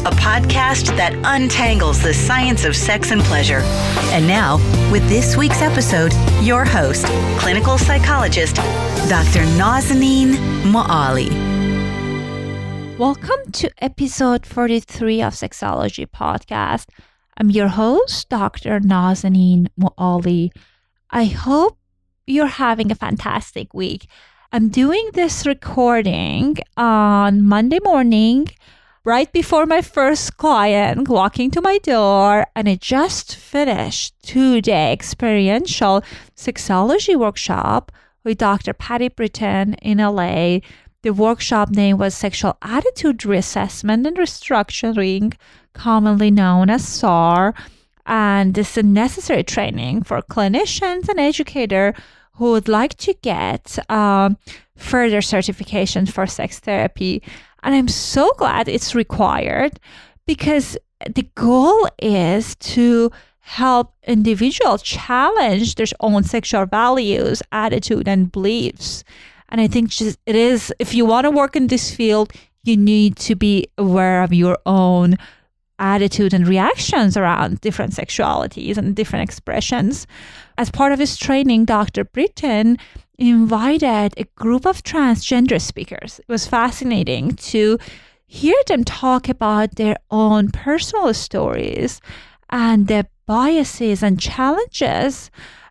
a podcast that untangles the science of sex and pleasure. And now, with this week's episode, your host, clinical psychologist, Dr. Nazanin Moali. Welcome to episode 43 of Sexology Podcast. I'm your host, Dr. Nazanin Moali. I hope you're having a fantastic week. I'm doing this recording on Monday morning, right before my first client walking to my door, and I just finished two day experiential sexology workshop with Dr. Patti Britton in LA. The workshop name was Sexual Attitude Reassessment and Restructuring, commonly known as SAR. And this is a necessary training for clinicians and educators who would like to get um, further certification for sex therapy. And I'm so glad it's required because the goal is to help individuals challenge their own sexual values, attitude, and beliefs. And I think just it is, if you want to work in this field, you need to be aware of your own attitude and reactions around different sexualities and different expressions. As part of his training, Dr. Britton invited a group of transgender speakers. It was fascinating to hear them talk about their own personal stories and the biases and challenges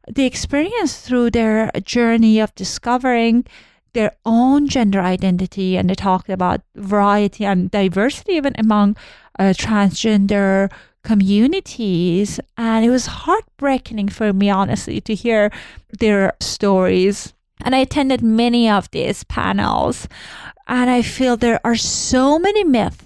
they experienced through their journey of discovering their own gender identity and they talked about variety and diversity even among uh, transgender communities. And it was heartbreaking for me, honestly, to hear their stories. And I attended many of these panels. And I feel there are so many myths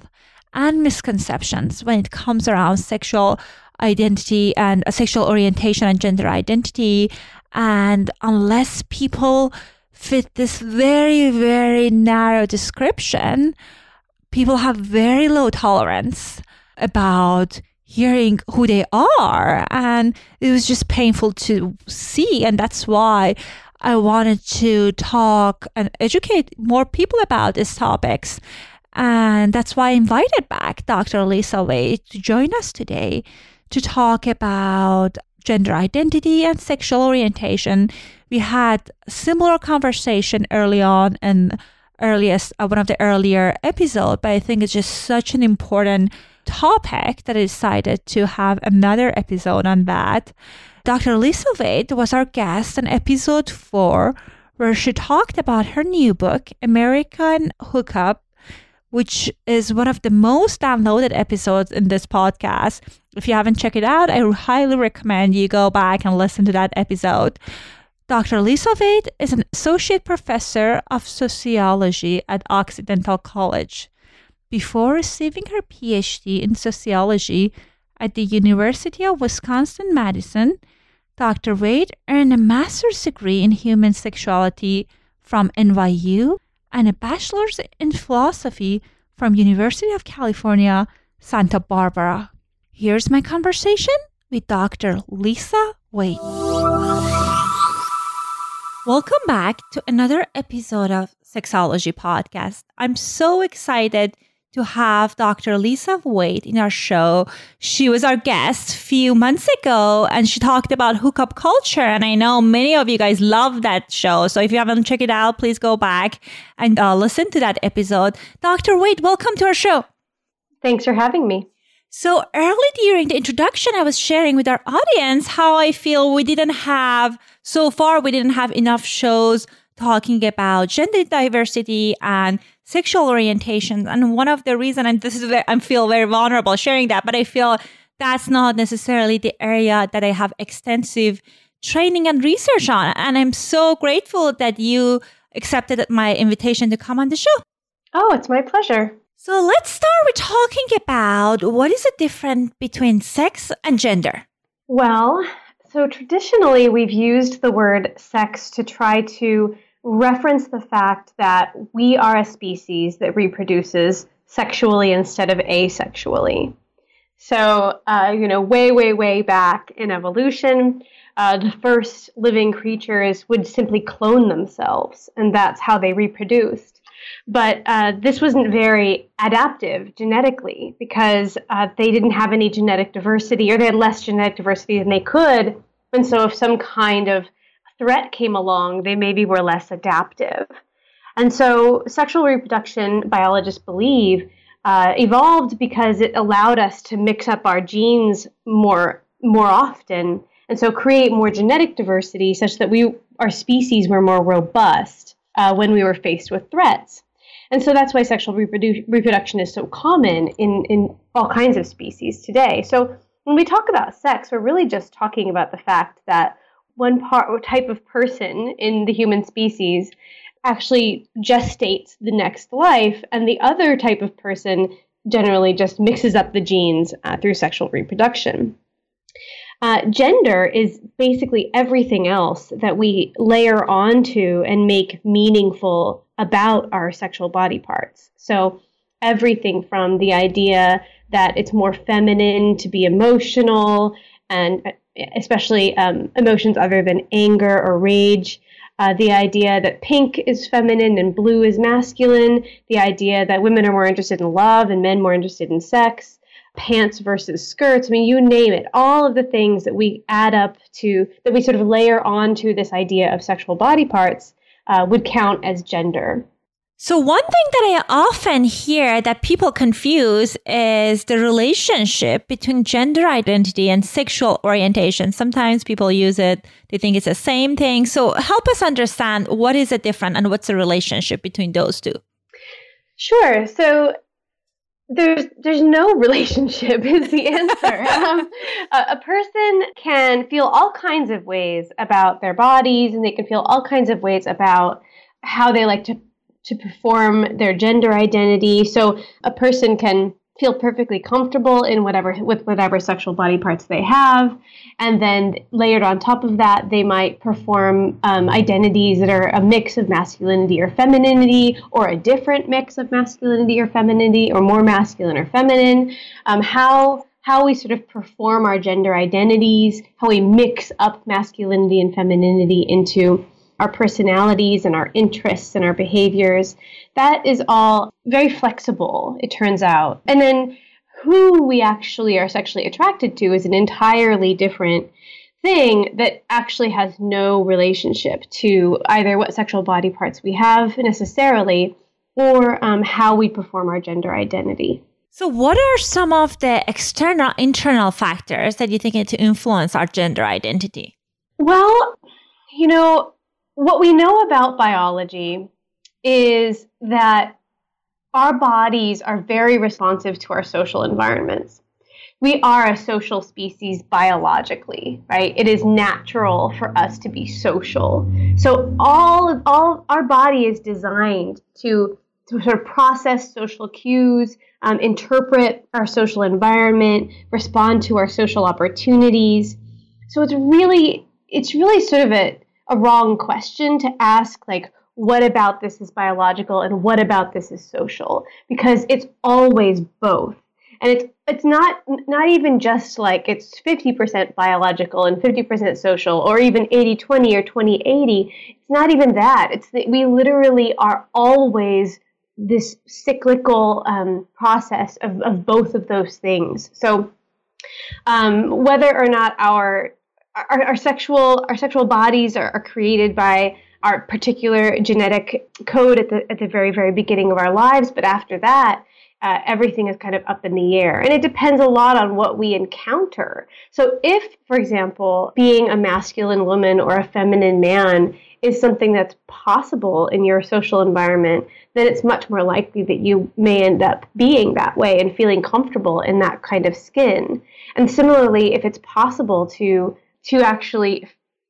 and misconceptions when it comes around sexual identity and uh, sexual orientation and gender identity. And unless people fit this very, very narrow description, people have very low tolerance about hearing who they are. And it was just painful to see. And that's why I wanted to talk and educate more people about these topics. And that's why I invited back Dr. Lisa Wade to join us today to talk about gender identity and sexual orientation. We had similar conversation early on in earliest uh, one of the earlier episode, but I think it's just such an important topic that I decided to have another episode on that. Dr. Lisa Wade was our guest in episode four, where she talked about her new book, American Hookup, which is one of the most downloaded episodes in this podcast. If you haven't checked it out, I highly recommend you go back and listen to that episode. Dr. Lisa Wade is an associate professor of sociology at Occidental College. Before receiving her PhD in sociology at the University of Wisconsin Madison, Dr. Wade earned a master's degree in human sexuality from NYU and a bachelor's in philosophy from University of California, Santa Barbara. Here's my conversation with Dr. Lisa Wade. Welcome back to another episode of Sexology Podcast. I'm so excited to have Dr. Lisa Wade in our show. She was our guest a few months ago and she talked about hookup culture. And I know many of you guys love that show. So if you haven't checked it out, please go back and uh, listen to that episode. Dr. Wade, welcome to our show. Thanks for having me. So early during the introduction, I was sharing with our audience how I feel we didn't have, so far, we didn't have enough shows talking about gender diversity and sexual orientation. And one of the reasons, and this is where I feel very vulnerable sharing that, but I feel that's not necessarily the area that I have extensive training and research on. And I'm so grateful that you accepted my invitation to come on the show. Oh, it's my pleasure. So let's start with talking about what is the difference between sex and gender? Well, so traditionally we've used the word sex to try to reference the fact that we are a species that reproduces sexually instead of asexually. So, uh, you know, way, way, way back in evolution, uh, the first living creatures would simply clone themselves, and that's how they reproduced. But uh, this wasn't very adaptive genetically because uh, they didn't have any genetic diversity or they had less genetic diversity than they could. And so, if some kind of threat came along, they maybe were less adaptive. And so, sexual reproduction, biologists believe, uh, evolved because it allowed us to mix up our genes more more often, and so create more genetic diversity, such that we our species were more robust uh, when we were faced with threats. And so that's why sexual reprodu- reproduction is so common in, in all kinds of species today. So when we talk about sex, we're really just talking about the fact that one part or type of person in the human species actually gestates the next life, and the other type of person generally just mixes up the genes uh, through sexual reproduction. Uh, gender is basically everything else that we layer onto and make meaningful about our sexual body parts. So, everything from the idea that it's more feminine to be emotional, and uh, especially um, emotions other than anger or rage. Uh, the idea that pink is feminine and blue is masculine. The idea that women are more interested in love and men more interested in sex pants versus skirts. I mean, you name it. All of the things that we add up to, that we sort of layer onto this idea of sexual body parts, uh, would count as gender. So, one thing that I often hear that people confuse is the relationship between gender identity and sexual orientation. Sometimes people use it, they think it's the same thing. So, help us understand what is the different and what's the relationship between those two. Sure. So, there's there's no relationship is the answer. um, a, a, person can feel all kinds of ways about their bodies, and they can feel all kinds of ways about how they like to to perform their gender identity. So a person can feel perfectly comfortable in whatever with whatever sexual body parts they have. And then layered on top of that they might perform um, identities that are a mix of masculinity or femininity or a different mix of masculinity or femininity or more masculine or feminine. Um, how how we sort of perform our gender identities how we mix up masculinity and femininity into our personalities and our interests and our behaviors. That is all very flexible, it turns out. And then who we actually are sexually attracted to is an entirely different thing that actually has no relationship to either what sexual body parts we have necessarily or um, how we perform our gender identity. So, what are some of the external, internal factors that you think to influence our gender identity? Well, you know, what we know about biology is that our bodies are very responsive to our social environments. we are a social species biologically, right? It is natural for us to be social. So all all our body is designed to to sort of process social cues, um, interpret our social environment, respond to our social opportunities. So it's really it's really sort of a, a wrong question to ask like what about this is biological and what about this is social? Because it's always both. And it's it's not not even just like it's 50% biological and 50% social or even 80-20 or 20-80 it's not even that. It's that we literally are always this cyclical um, process of, of both of those things. So um, whether or not our, our, our sexual our sexual bodies are, are created by our particular genetic code at the at the very very beginning of our lives but after that uh, everything is kind of up in the air. And it depends a lot on what we encounter. So, if, for example, being a masculine woman or a feminine man is something that's possible in your social environment, then it's much more likely that you may end up being that way and feeling comfortable in that kind of skin. And similarly, if it's possible to to actually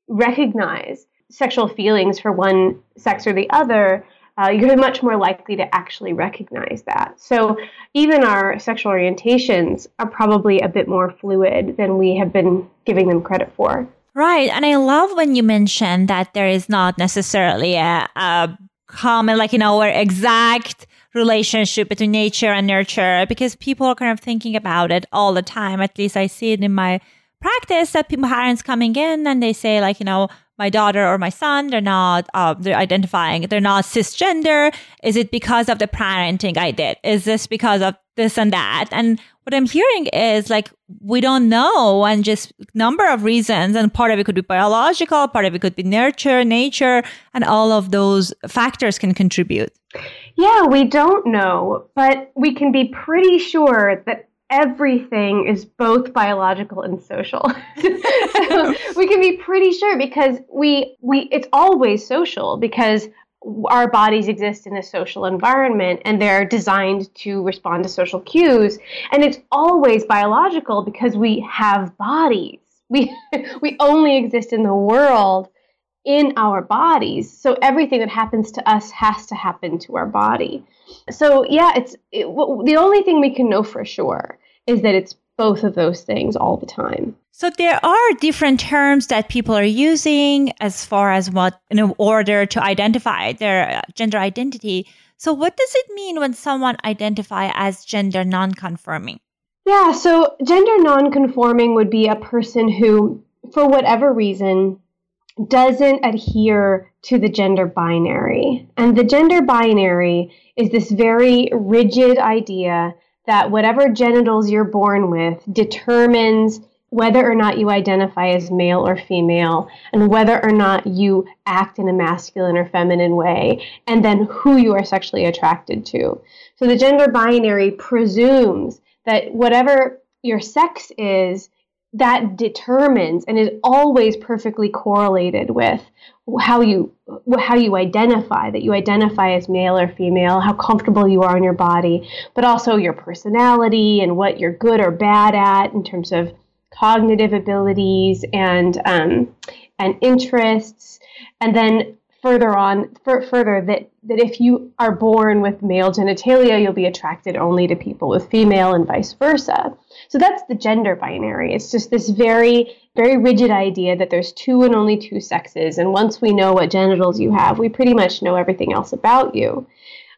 recognize sexual feelings for one sex or the other, uh, you're much more likely to actually recognize that. So even our sexual orientations are probably a bit more fluid than we have been giving them credit for. Right. And I love when you mention that there is not necessarily a, a common, like, you know, or exact relationship between nature and nurture because people are kind of thinking about it all the time. At least I see it in my practice that parents coming in and they say, like, you know, my daughter or my son, they're not, uh, they're identifying, they're not cisgender. Is it because of the parenting I did? Is this because of this and that? And what I'm hearing is like, we don't know and just number of reasons. And part of it could be biological, part of it could be nurture, nature, and all of those factors can contribute. Yeah, we don't know, but we can be pretty sure that everything is both biological and social. so we can be pretty sure because we we it's always social because our bodies exist in a social environment and they're designed to respond to social cues and it's always biological because we have bodies. We we only exist in the world in our bodies. So everything that happens to us has to happen to our body. So yeah, it's it, the only thing we can know for sure is that it's both of those things all the time. So there are different terms that people are using as far as what in order to identify their uh, gender identity. So what does it mean when someone identify as gender nonconforming? Yeah, so gender nonconforming would be a person who for whatever reason doesn't adhere to the gender binary. And the gender binary is this very rigid idea that whatever genitals you're born with determines whether or not you identify as male or female, and whether or not you act in a masculine or feminine way, and then who you are sexually attracted to. So the gender binary presumes that whatever your sex is, that determines and is always perfectly correlated with how you how you identify that you identify as male or female how comfortable you are in your body but also your personality and what you're good or bad at in terms of cognitive abilities and um, and interests. And then further on for, further that that if you are born with male genitalia you'll be attracted only to people with female and vice versa. So that's the gender binary. It's just this very very rigid idea that there's two and only two sexes and once we know what genitals you have we pretty much know everything else about you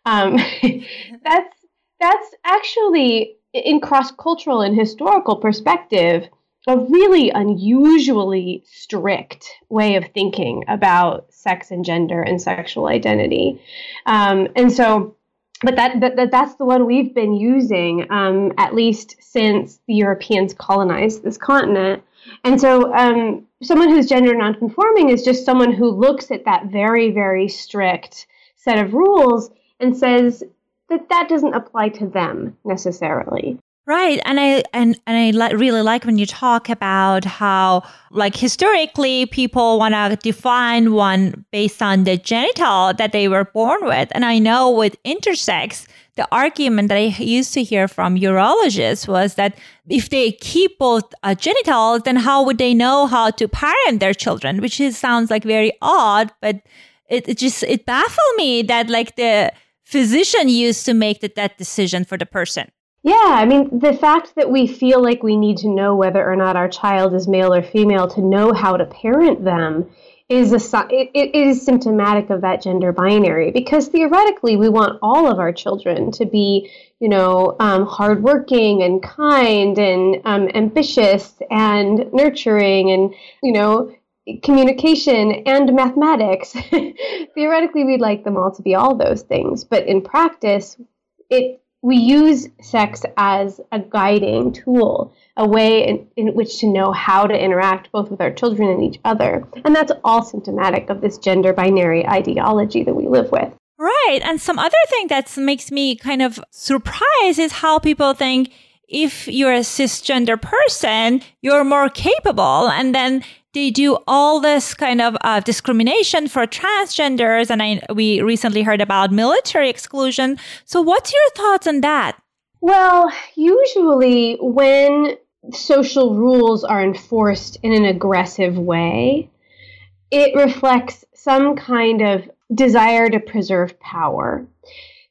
um, that's that's actually in cross-cultural and historical perspective a really unusually strict way of thinking about sex and gender and sexual identity. Um, and so, but that, that, that's the one we've been using um, at least since the Europeans colonized this continent. And so, um, someone who's gender nonconforming is just someone who looks at that very, very strict set of rules and says that that doesn't apply to them necessarily. Right, and I and and I li- really like when you talk about how like historically people want to define one based on the genital that they were born with, and I know with intersex, the argument that I used to hear from urologists was that if they keep both uh, genitals, then how would they know how to parent their children? Which is sounds like very odd, but it, it just it baffled me that like the physician used to make the, that decision for the person. Yeah, I mean, the fact that we feel like we need to know whether or not our child is male or female to know how to parent them is a it, it is symptomatic of that gender binary because theoretically we want all of our children to be you know um, hardworking and kind and um, ambitious and nurturing and you know communication and mathematics. Theoretically we'd like them all to be all those things but in practice it we use sex as a guiding tool, a way in, in, which to know how to interact both with our children and each other. And that's all symptomatic of this gender binary ideology that we live with. Right. And some other thing that makes me kind of surprised is how people think if you're a cisgender person, you're more capable. And then they do all this kind of uh, discrimination for transgenders. And I, we recently heard about military exclusion. So, what's your thoughts on that? Well, usually when social rules are enforced in an aggressive way, it reflects some kind of desire to preserve power.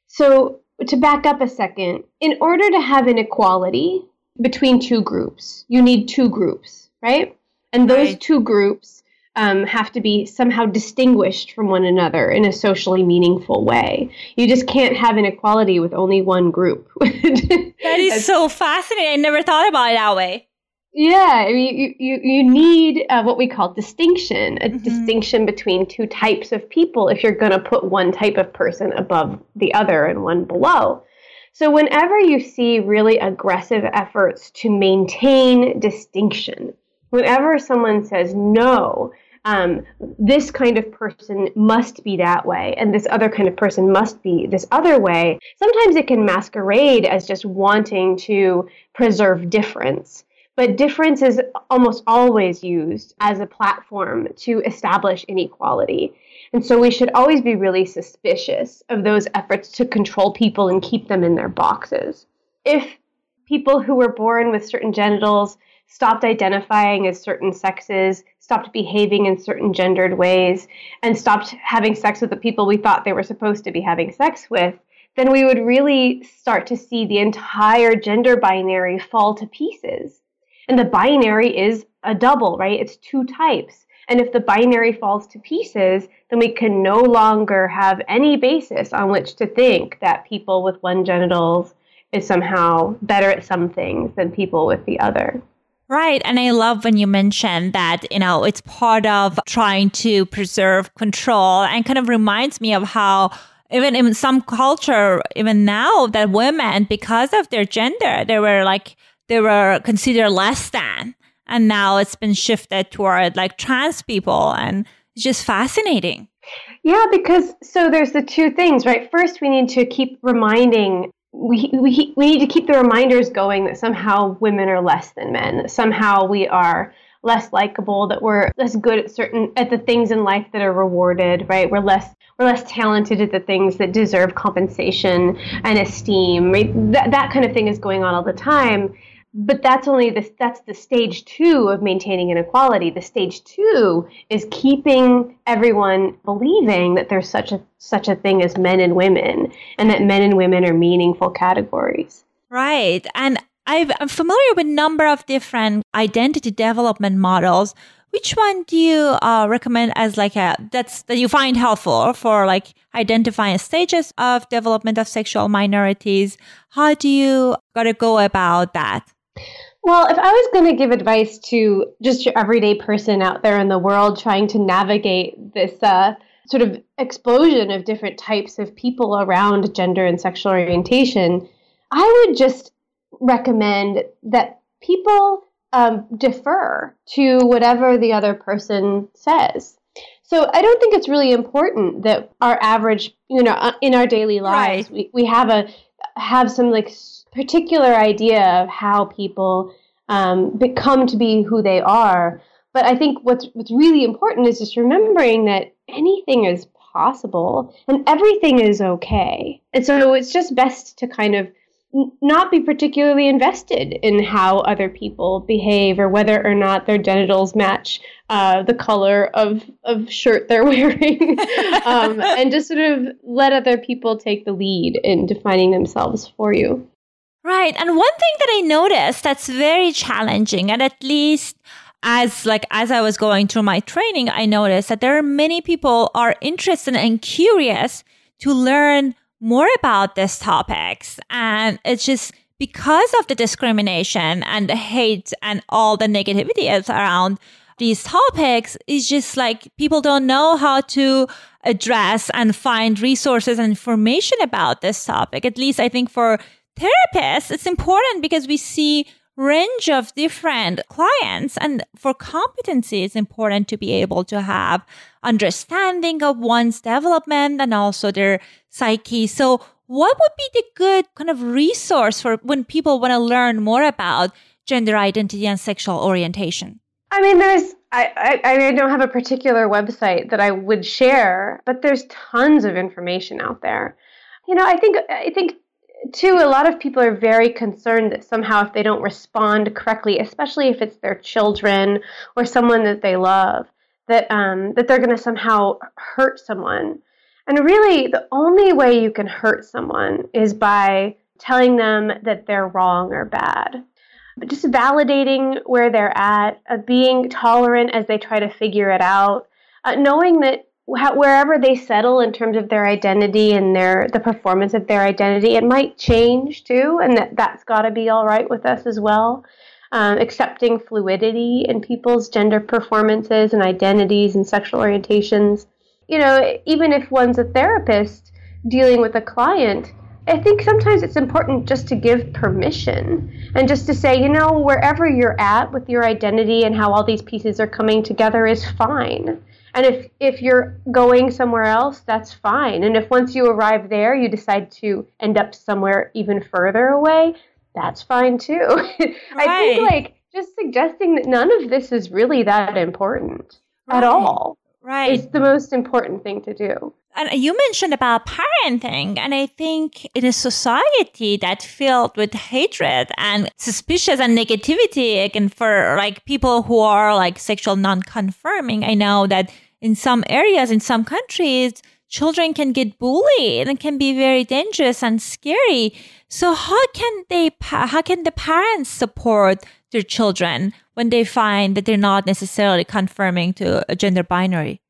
So, to back up a second, in order to have inequality between two groups, you need two groups, right? And those right. two groups um, have to be somehow distinguished from one another in a socially meaningful way. You just can't have inequality with only one group. that is so fascinating. I never thought about it that way. Yeah, I mean, you, you, you need uh, what we call distinction, a mm-hmm. distinction between two types of people if you're going to put one type of person above the other and one below. So, whenever you see really aggressive efforts to maintain distinction, whenever someone says no, um, this kind of person must be that way, and this other kind of person must be this other way, sometimes it can masquerade as just wanting to preserve difference. But difference is almost always used as a platform to establish inequality. And so we should always be really suspicious of those efforts to control people and keep them in their boxes. If people who were born with certain genitals stopped identifying as certain sexes, stopped behaving in certain gendered ways, and stopped having sex with the people we thought they were supposed to be having sex with, then we would really start to see the entire gender binary fall to pieces. And the binary is a double, right? It's two types. And if the binary falls to pieces, then we can no longer have any basis on which to think that people with one genitals is somehow better at some things than people with the other. Right. And I love when you mention that, you know, it's part of trying to preserve control and kind of reminds me of how even in some culture, even now that women, because of their gender, they were like, they were considered less than. And now it's been shifted toward like trans people. And it's just fascinating. Yeah, because so there's the two things, right? First, we need to keep reminding we, we, we need to keep the reminders going that somehow women are less than men, that somehow we are less likable, that we're less good at certain at the things in life that are rewarded, right? We're less we're less talented at the things that deserve compensation and esteem. Right? That that kind of thing is going on all the time but that's only the that's the stage two of maintaining inequality. The stage two is keeping everyone believing that there's such a such a thing as men and women and that men and women are meaningful categories. Right. And i am familiar with a number of different identity development models. Which one do you uh, recommend as like a that's that you find helpful for like identifying stages of development of sexual minorities? How do you gotta go about that well, if I was going to give advice to just your everyday person out there in the world trying to navigate this uh, sort of explosion of different types of people around gender and sexual orientation, I would just recommend that people um, defer to whatever the other person says. So I don't think it's really important that our average, you know, uh, in our daily lives, right. we, we have a have some like particular idea of how people um, become to be who they are. But I think what's what's really important is just remembering that anything is possible and everything is okay. And so it's just best to kind of not be particularly invested in how other people behave or whether or not their genitals match uh, the color of, of shirt they're wearing um, and just sort of let other people take the lead in defining themselves for you right and one thing that i noticed that's very challenging and at least as like as i was going through my training i noticed that there are many people are interested and curious to learn more about these topics. And it's just because of the discrimination and the hate and all the negativity around these topics, it's just like people don't know how to address and find resources and information about this topic. At least I think for therapists, it's important because we see range of different clients and for competency it's important to be able to have understanding of one's development and also their psyche so what would be the good kind of resource for when people want to learn more about gender identity and sexual orientation i mean there's I, I, I don't have a particular website that I would share, but there's tons of information out there. You know, I think I think too, a lot of people are very concerned that somehow if they don't respond correctly, especially if it's their children or someone that they love, that um, that they're going to somehow hurt someone. And really, the only way you can hurt someone is by telling them that they're wrong or bad. But just validating where they're at, uh, being tolerant as they try to figure it out, uh, knowing that wherever they settle in terms of their identity and their the performance of their identity, it might change too, and that that's got to be all right with us as well. Um, accepting fluidity in people's gender performances and identities and sexual orientations. You know, even if one's a therapist dealing with a client, I think sometimes it's important just to give permission and just to say, you know, wherever you're at with your identity and how all these pieces are coming together is fine. And if if you're going somewhere else, that's fine. And if once you arrive there, you decide to end up somewhere even further away, that's fine too. Right. I think like just suggesting that none of this is really that important right. at all. Right. It's the most important thing to do. And you mentioned about parenting, and I think in a society that's filled with hatred and suspicious and negativity, again, for like people who are like sexual non-confirming, I know that in some areas, in some countries, children can get bullied and can be very dangerous and scary. So how can they, how can the parents support their children when they find that they're not necessarily conforming to a gender binary?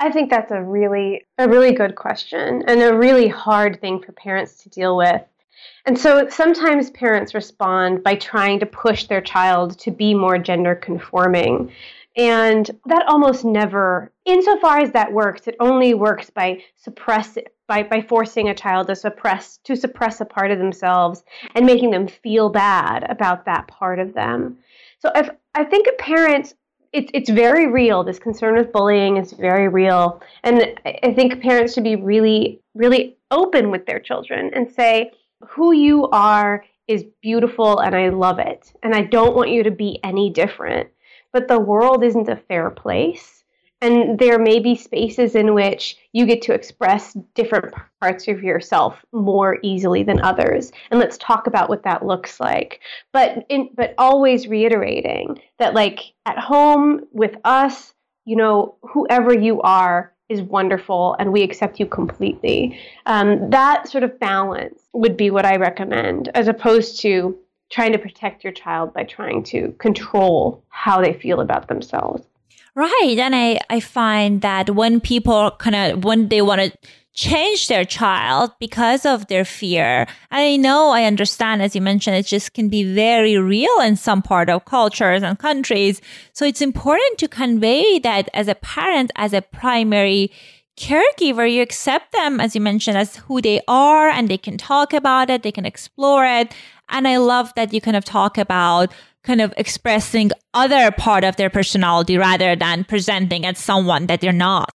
I think that's a really a really good question and a really hard thing for parents to deal with. And so sometimes parents respond by trying to push their child to be more gender conforming. And that almost never, insofar as that works, it only works by suppress by, by forcing a child to suppress to suppress a part of themselves and making them feel bad about that part of them. So if I think a parent it's it's very real. This concern with bullying is very real, and I think parents should be really really open with their children and say who you are is beautiful and I love it, and I don't want you to be any different. But the world isn't a fair place and there may be spaces in which you get to express different parts of yourself more easily than others. And let's talk about what that looks like. But in, but always reiterating that like at home with us, you know, whoever you are is wonderful and we accept you completely. Um, that sort of balance would be what I recommend, as opposed to trying to protect your child by trying to control how they feel about themselves. Right. And I, I find that when people kind of, when they want to change their child because of their fear, I know, I understand, as you mentioned, it just can be very real in some part of cultures and countries. So it's important to convey that as a parent, as a primary caregiver, you accept them, as you mentioned, as who they are and they can talk about it, they can explore it. And I love that you kind of talk about kind of expressing other part of their personality rather than presenting as someone that they're not.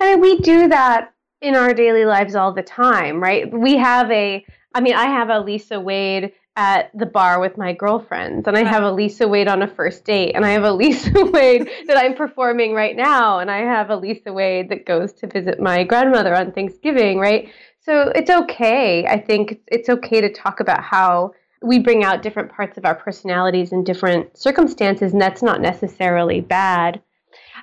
I mean, we do that in our daily lives all the time, right? We have a I mean, I have a Lisa Wade at the bar with my girlfriends, and I have a Lisa Wade on a first date, and I have a Lisa Wade that I'm performing right now, and I have a Lisa Wade that goes to visit my grandmother on Thanksgiving, right? So it's okay. I think it's okay to talk about how we bring out different parts of our personalities in different circumstances, and that's not necessarily bad.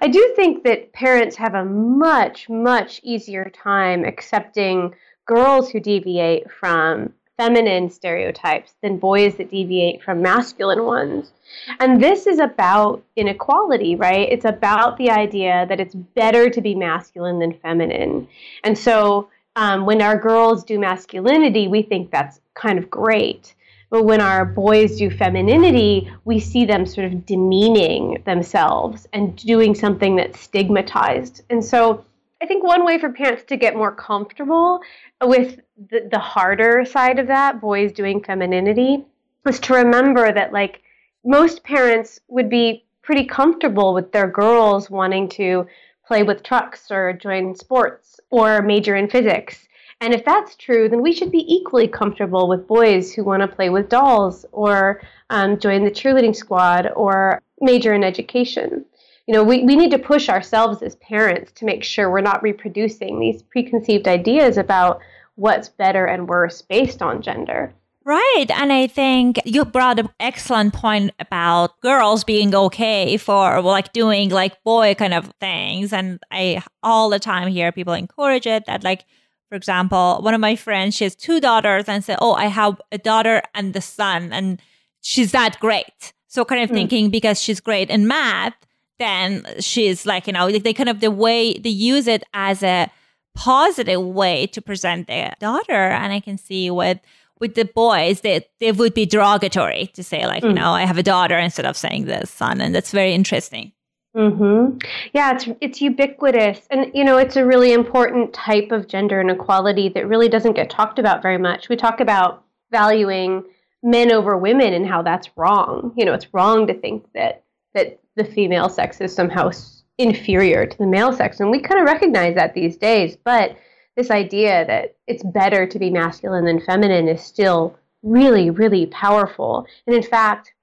I do think that parents have a much, much easier time accepting girls who deviate from feminine stereotypes than boys that deviate from masculine ones. And this is about inequality, right? It's about the idea that it's better to be masculine than feminine. And so um, when our girls do masculinity, we think that's kind of great. But when our boys do femininity, we see them sort of demeaning themselves and doing something that's stigmatized. And so I think one way for parents to get more comfortable with the, the harder side of that, boys doing femininity, was to remember that like most parents would be pretty comfortable with their girls wanting to play with trucks or join sports or major in physics. And if that's true, then we should be equally comfortable with boys who want to play with dolls or um, join the cheerleading squad or major in education you know, we, we need to push ourselves as parents to make sure we're not reproducing these preconceived ideas about what's better and worse based on gender. Right. And I think you brought an excellent point about girls being okay for like doing like boy kind of things. And I all the time hear people encourage it that like, for example, one of my friends, she has two daughters and said, Oh, I have a daughter and the son and she's that great. So kind of mm. thinking because she's great in math, then she's like, you know, they kind of the way they use it as a positive way to present their daughter. And I can see with with the boys that they, would be derogatory to say like, mm. you know, I have a daughter instead of saying the son. And that's very interesting. Mm-hmm. Yeah, it's it's ubiquitous, and you know, it's a really important type of gender inequality that really doesn't get talked about very much. We talk about valuing men over women and how that's wrong. You know, it's wrong to think that that the female sex is somehow inferior to the male sex. And we kind of recognize that these days. But this idea that it's better to be masculine than feminine is still really, really powerful. And in fact,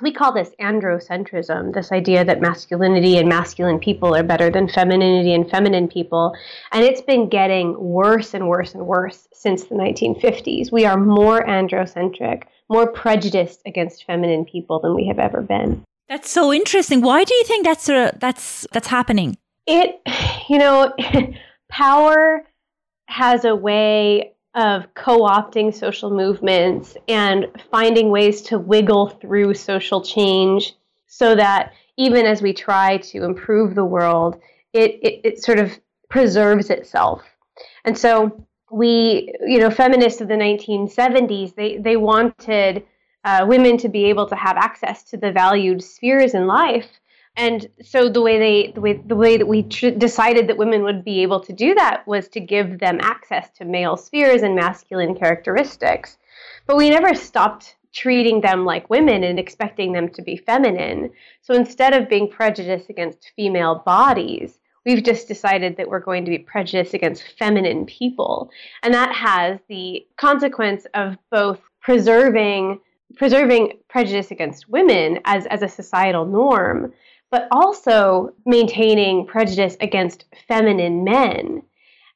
we call this androcentrism, this idea that masculinity and masculine people are better than femininity and feminine people. And it's been getting worse and worse and worse since the 1950s. We are more androcentric, more prejudiced against feminine people than we have ever been. That's so interesting. Why do you think that's uh, that's that's happening? It, you know, power has a way of co-opting social movements and finding ways to wiggle through social change so that even as we try to improve the world, it, it, it sort of preserves itself. And so we, you know, feminists of the 1970s, they, they wanted uh, women to be able to have access to the valued spheres in life. And so the way they the way the way that we tr- decided that women would be able to do that was to give them access to male spheres and masculine characteristics. But we never stopped treating them like women and expecting them to be feminine. So instead of being prejudiced against female bodies, we've just decided that we're going to be prejudiced against feminine people. And that has the consequence of both preserving preserving prejudice against women as, as a societal norm, but also maintaining prejudice against feminine men.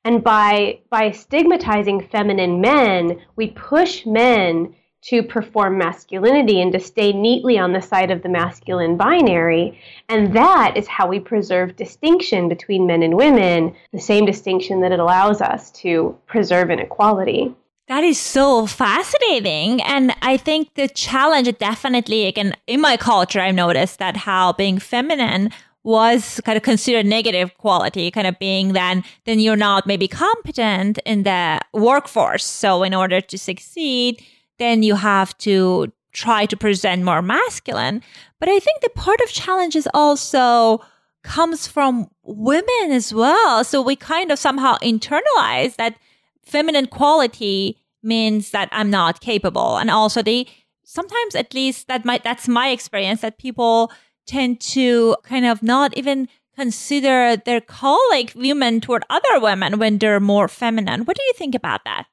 And by, by stigmatizing feminine men, we push men to perform masculinity and to stay neatly on the side of the masculine binary. And that is how we preserve distinction between men and women, the same distinction that it allows us to preserve inequality. That is so fascinating. And I think the challenge definitely, again, in my culture, I've noticed that how being feminine was kind of considered negative quality, kind of being then, then you're not maybe competent in the workforce. So in order to succeed, then you have to try to present more masculine. But I think the part of challenge is also comes from women as well. So we kind of somehow internalize that feminine quality means that I'm not capable. And also they sometimes at least that might that's my experience that people tend to kind of not even consider their colleague women toward other women when they're more feminine. What do you think about that?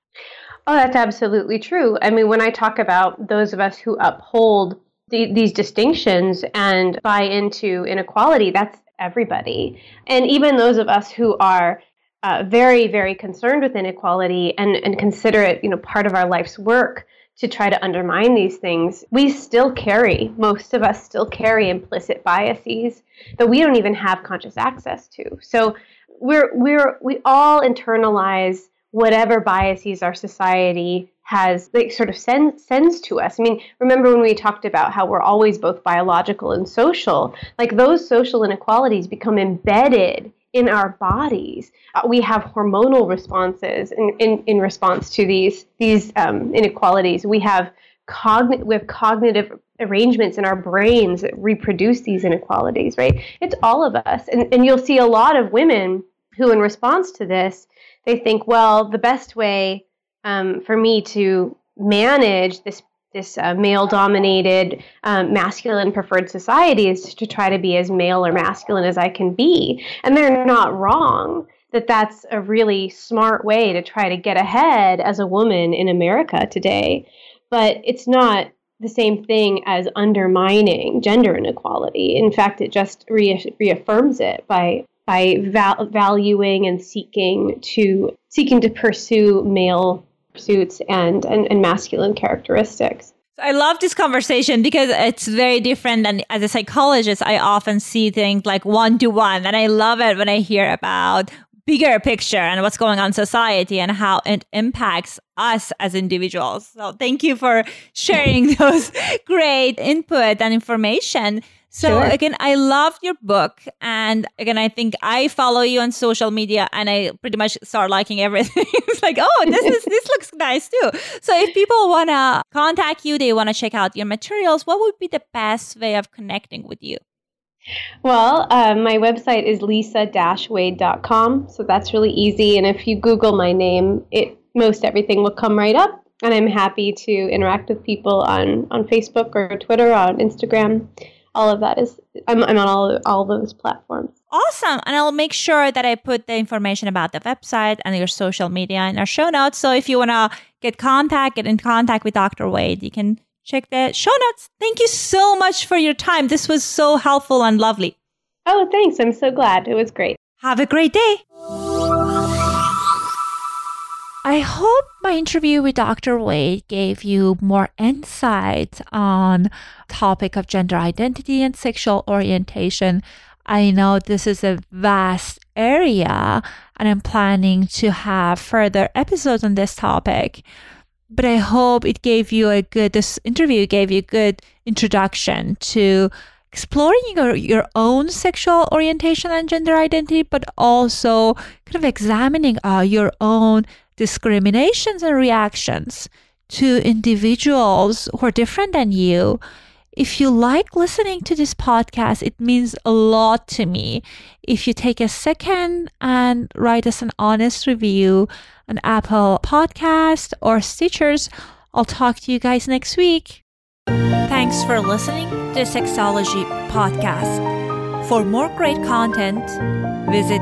Oh, that's absolutely true. I mean, when I talk about those of us who uphold the, these distinctions and buy into inequality, that's everybody. And even those of us who are uh, very, very concerned with inequality and, and consider it, you know, part of our life's work to try to undermine these things, we still carry, most of us still carry implicit biases that we don't even have conscious access to. So we're, we're, we all internalize whatever biases our society has like sort of send, sends to us. I mean, remember when we talked about how we're always both biological and social? Like those social inequalities become embedded in our bodies. Uh, we have hormonal responses in, in, in response to these these um, inequalities. We have cogn- we have cognitive arrangements in our brains that reproduce these inequalities. Right? It's all of us, and and you'll see a lot of women who, in response to this, they think, well, the best way um, for me to manage this this uh, male dominated um, masculine preferred society is to try to be as male or masculine as i can be. And they're not wrong that that's a really smart way to try to get ahead as a woman in america today. But it's not the same thing as undermining gender inequality. In fact it just re- reaffirms it by by val- valuing and seeking to seeking to pursue male pursuits and, and, and masculine characteristics. I love this conversation because it's very different than as a psychologist, I often see things like one to one. And I love it when I hear about bigger picture and what's going on in society and how it impacts us as individuals. So thank you for sharing those great input and information. So sure. again, I love your book. And again, I think I follow you on social media and I pretty much start liking everything. it's like, oh, this is this looks nice too. So if people wanna contact you, they wanna check out your materials, what would be the best way of connecting with you? Well, uh, my website is lisa-wade.com, so that's really easy. And if you Google my name, it most everything will come right up. And I'm happy to interact with people on, on Facebook or Twitter, on Instagram all of that is I'm, I'm on all all those platforms. Awesome. And I'll make sure that I put the information about the website and your social media in our show notes. So if you want to get contact, get in contact with Dr. Wade, you can check the show notes. Thank you so much for your time. This was so helpful and lovely. Oh, thanks. I'm so glad. It was great. Have a great day. I hope my interview with Dr. Wade gave you more insight on topic of gender identity and sexual orientation. I know this is a vast area and I'm planning to have further episodes on this topic. But I hope it gave you a good this interview gave you a good introduction to exploring your, your own sexual orientation and gender identity, but also kind of examining uh, your own discriminations and reactions to individuals who are different than you. If you like listening to this podcast, it means a lot to me. If you take a second and write us an honest review on Apple Podcast or Stitchers, I'll talk to you guys next week. Thanks for listening to Sexology Podcast. For more great content, visit